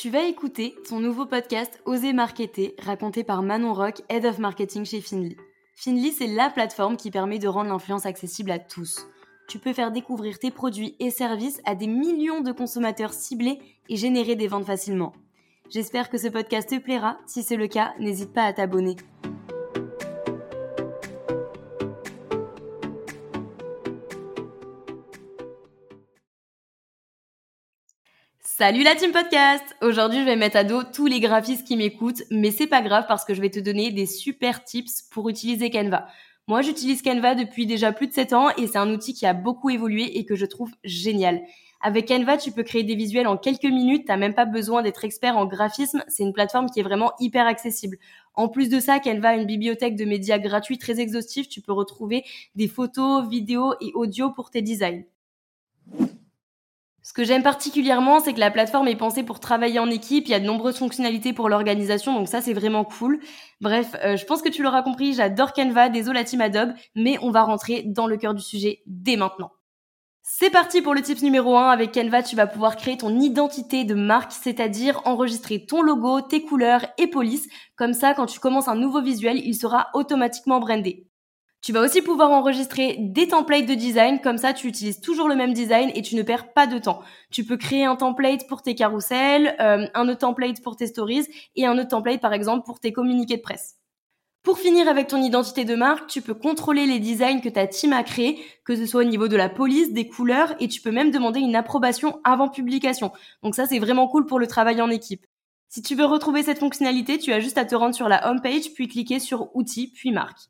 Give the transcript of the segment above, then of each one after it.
Tu vas écouter ton nouveau podcast Oser Marketer, raconté par Manon Rock, Head of Marketing chez Finly. Finly, c'est la plateforme qui permet de rendre l'influence accessible à tous. Tu peux faire découvrir tes produits et services à des millions de consommateurs ciblés et générer des ventes facilement. J'espère que ce podcast te plaira. Si c'est le cas, n'hésite pas à t'abonner. Salut la team podcast Aujourd'hui je vais mettre à dos tous les graphistes qui m'écoutent, mais c'est pas grave parce que je vais te donner des super tips pour utiliser Canva. Moi j'utilise Canva depuis déjà plus de 7 ans et c'est un outil qui a beaucoup évolué et que je trouve génial. Avec Canva, tu peux créer des visuels en quelques minutes, t'as même pas besoin d'être expert en graphisme, c'est une plateforme qui est vraiment hyper accessible. En plus de ça, Canva a une bibliothèque de médias gratuits très exhaustive, tu peux retrouver des photos, vidéos et audio pour tes designs. Ce que j'aime particulièrement, c'est que la plateforme est pensée pour travailler en équipe. Il y a de nombreuses fonctionnalités pour l'organisation, donc ça c'est vraiment cool. Bref, euh, je pense que tu l'auras compris, j'adore Canva, désolé la team Adobe, mais on va rentrer dans le cœur du sujet dès maintenant. C'est parti pour le tips numéro 1. Avec Canva, tu vas pouvoir créer ton identité de marque, c'est-à-dire enregistrer ton logo, tes couleurs et police. Comme ça, quand tu commences un nouveau visuel, il sera automatiquement brandé. Tu vas aussi pouvoir enregistrer des templates de design, comme ça tu utilises toujours le même design et tu ne perds pas de temps. Tu peux créer un template pour tes carousels, euh, un autre template pour tes stories et un autre template par exemple pour tes communiqués de presse. Pour finir avec ton identité de marque, tu peux contrôler les designs que ta team a créés, que ce soit au niveau de la police, des couleurs, et tu peux même demander une approbation avant publication. Donc ça, c'est vraiment cool pour le travail en équipe. Si tu veux retrouver cette fonctionnalité, tu as juste à te rendre sur la home page, puis cliquer sur Outils, puis Marque.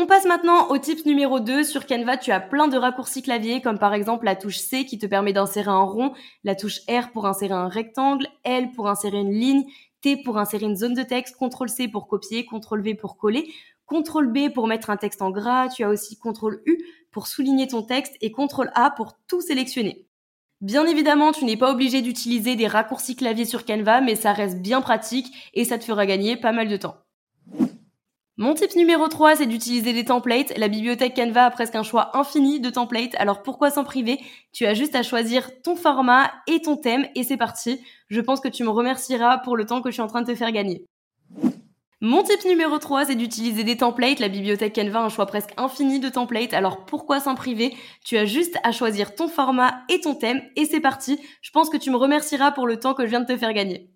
On passe maintenant au tip numéro 2. Sur Canva, tu as plein de raccourcis clavier, comme par exemple la touche C qui te permet d'insérer un rond, la touche R pour insérer un rectangle, L pour insérer une ligne, T pour insérer une zone de texte, CTRL C pour copier, CTRL V pour coller, CTRL B pour mettre un texte en gras, tu as aussi CTRL U pour souligner ton texte et CTRL A pour tout sélectionner. Bien évidemment, tu n'es pas obligé d'utiliser des raccourcis clavier sur Canva, mais ça reste bien pratique et ça te fera gagner pas mal de temps. Mon tip numéro 3, c'est d'utiliser des templates. La bibliothèque Canva a presque un choix infini de templates, alors pourquoi s'en priver? Tu as juste à choisir ton format et ton thème et c'est parti. Je pense que tu me remercieras pour le temps que je suis en train de te faire gagner. Mon tip numéro 3, c'est d'utiliser des templates. La bibliothèque Canva a un choix presque infini de templates, alors pourquoi s'en priver? Tu as juste à choisir ton format et ton thème et c'est parti. Je pense que tu me remercieras pour le temps que je viens de te faire gagner.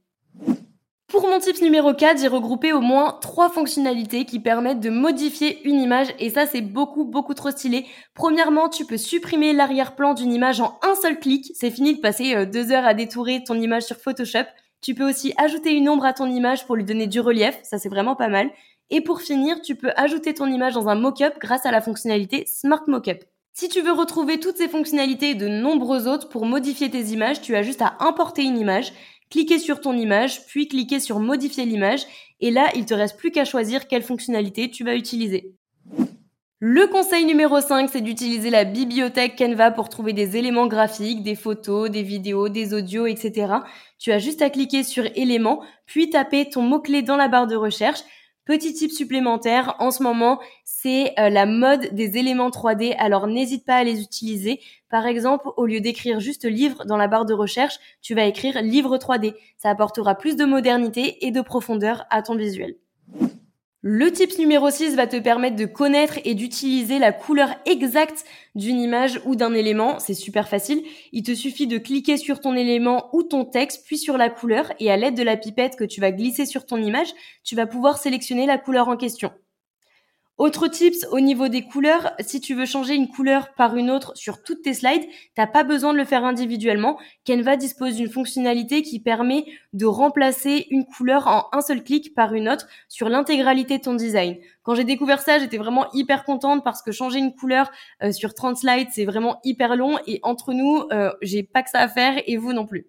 Pour mon tips numéro 4, j'ai regroupé au moins trois fonctionnalités qui permettent de modifier une image et ça c'est beaucoup beaucoup trop stylé. Premièrement, tu peux supprimer l'arrière-plan d'une image en un seul clic. C'est fini de passer euh, deux heures à détourer ton image sur Photoshop. Tu peux aussi ajouter une ombre à ton image pour lui donner du relief, ça c'est vraiment pas mal. Et pour finir, tu peux ajouter ton image dans un mock-up grâce à la fonctionnalité Smart Mockup. Si tu veux retrouver toutes ces fonctionnalités et de nombreuses autres pour modifier tes images, tu as juste à importer une image cliquer sur ton image, puis cliquer sur modifier l'image, et là, il te reste plus qu'à choisir quelle fonctionnalité tu vas utiliser. Le conseil numéro 5, c'est d'utiliser la bibliothèque Canva pour trouver des éléments graphiques, des photos, des vidéos, des audios, etc. Tu as juste à cliquer sur éléments, puis taper ton mot-clé dans la barre de recherche. Petit tip supplémentaire, en ce moment, c'est euh, la mode des éléments 3D, alors n'hésite pas à les utiliser. Par exemple, au lieu d'écrire juste livre dans la barre de recherche, tu vas écrire livre 3D. Ça apportera plus de modernité et de profondeur à ton visuel. Le tips numéro 6 va te permettre de connaître et d'utiliser la couleur exacte d'une image ou d'un élément. C'est super facile. Il te suffit de cliquer sur ton élément ou ton texte, puis sur la couleur, et à l'aide de la pipette que tu vas glisser sur ton image, tu vas pouvoir sélectionner la couleur en question. Autre tips au niveau des couleurs, si tu veux changer une couleur par une autre sur toutes tes slides, t'as pas besoin de le faire individuellement. Canva dispose d'une fonctionnalité qui permet de remplacer une couleur en un seul clic par une autre sur l'intégralité de ton design. Quand j'ai découvert ça, j'étais vraiment hyper contente parce que changer une couleur euh, sur 30 slides, c'est vraiment hyper long et entre nous, euh, j'ai pas que ça à faire et vous non plus.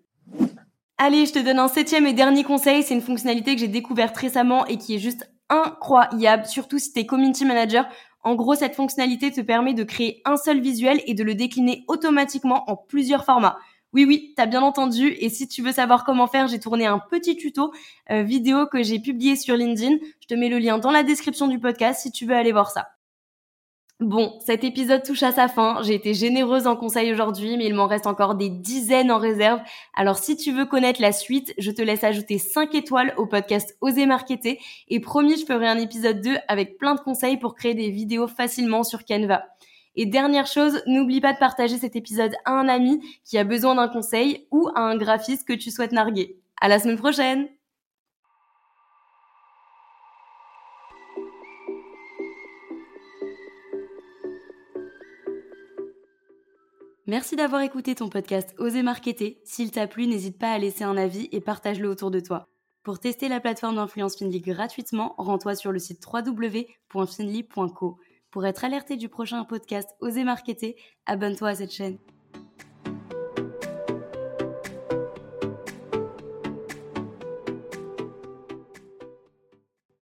Allez, je te donne un septième et dernier conseil. C'est une fonctionnalité que j'ai découverte récemment et qui est juste incroyable, surtout si tu es community manager. En gros, cette fonctionnalité te permet de créer un seul visuel et de le décliner automatiquement en plusieurs formats. Oui, oui, t'as bien entendu. Et si tu veux savoir comment faire, j'ai tourné un petit tuto euh, vidéo que j'ai publié sur LinkedIn. Je te mets le lien dans la description du podcast si tu veux aller voir ça. Bon, cet épisode touche à sa fin. J'ai été généreuse en conseil aujourd'hui, mais il m'en reste encore des dizaines en réserve. Alors si tu veux connaître la suite, je te laisse ajouter 5 étoiles au podcast Oser Marketer. Et promis, je ferai un épisode 2 avec plein de conseils pour créer des vidéos facilement sur Canva. Et dernière chose, n'oublie pas de partager cet épisode à un ami qui a besoin d'un conseil ou à un graphiste que tu souhaites narguer. À la semaine prochaine! Merci d'avoir écouté ton podcast Oser Marketer. S'il t'a plu, n'hésite pas à laisser un avis et partage-le autour de toi. Pour tester la plateforme d'influence Finly gratuitement, rends-toi sur le site www.finly.co. Pour être alerté du prochain podcast Oser Marketer, abonne-toi à cette chaîne.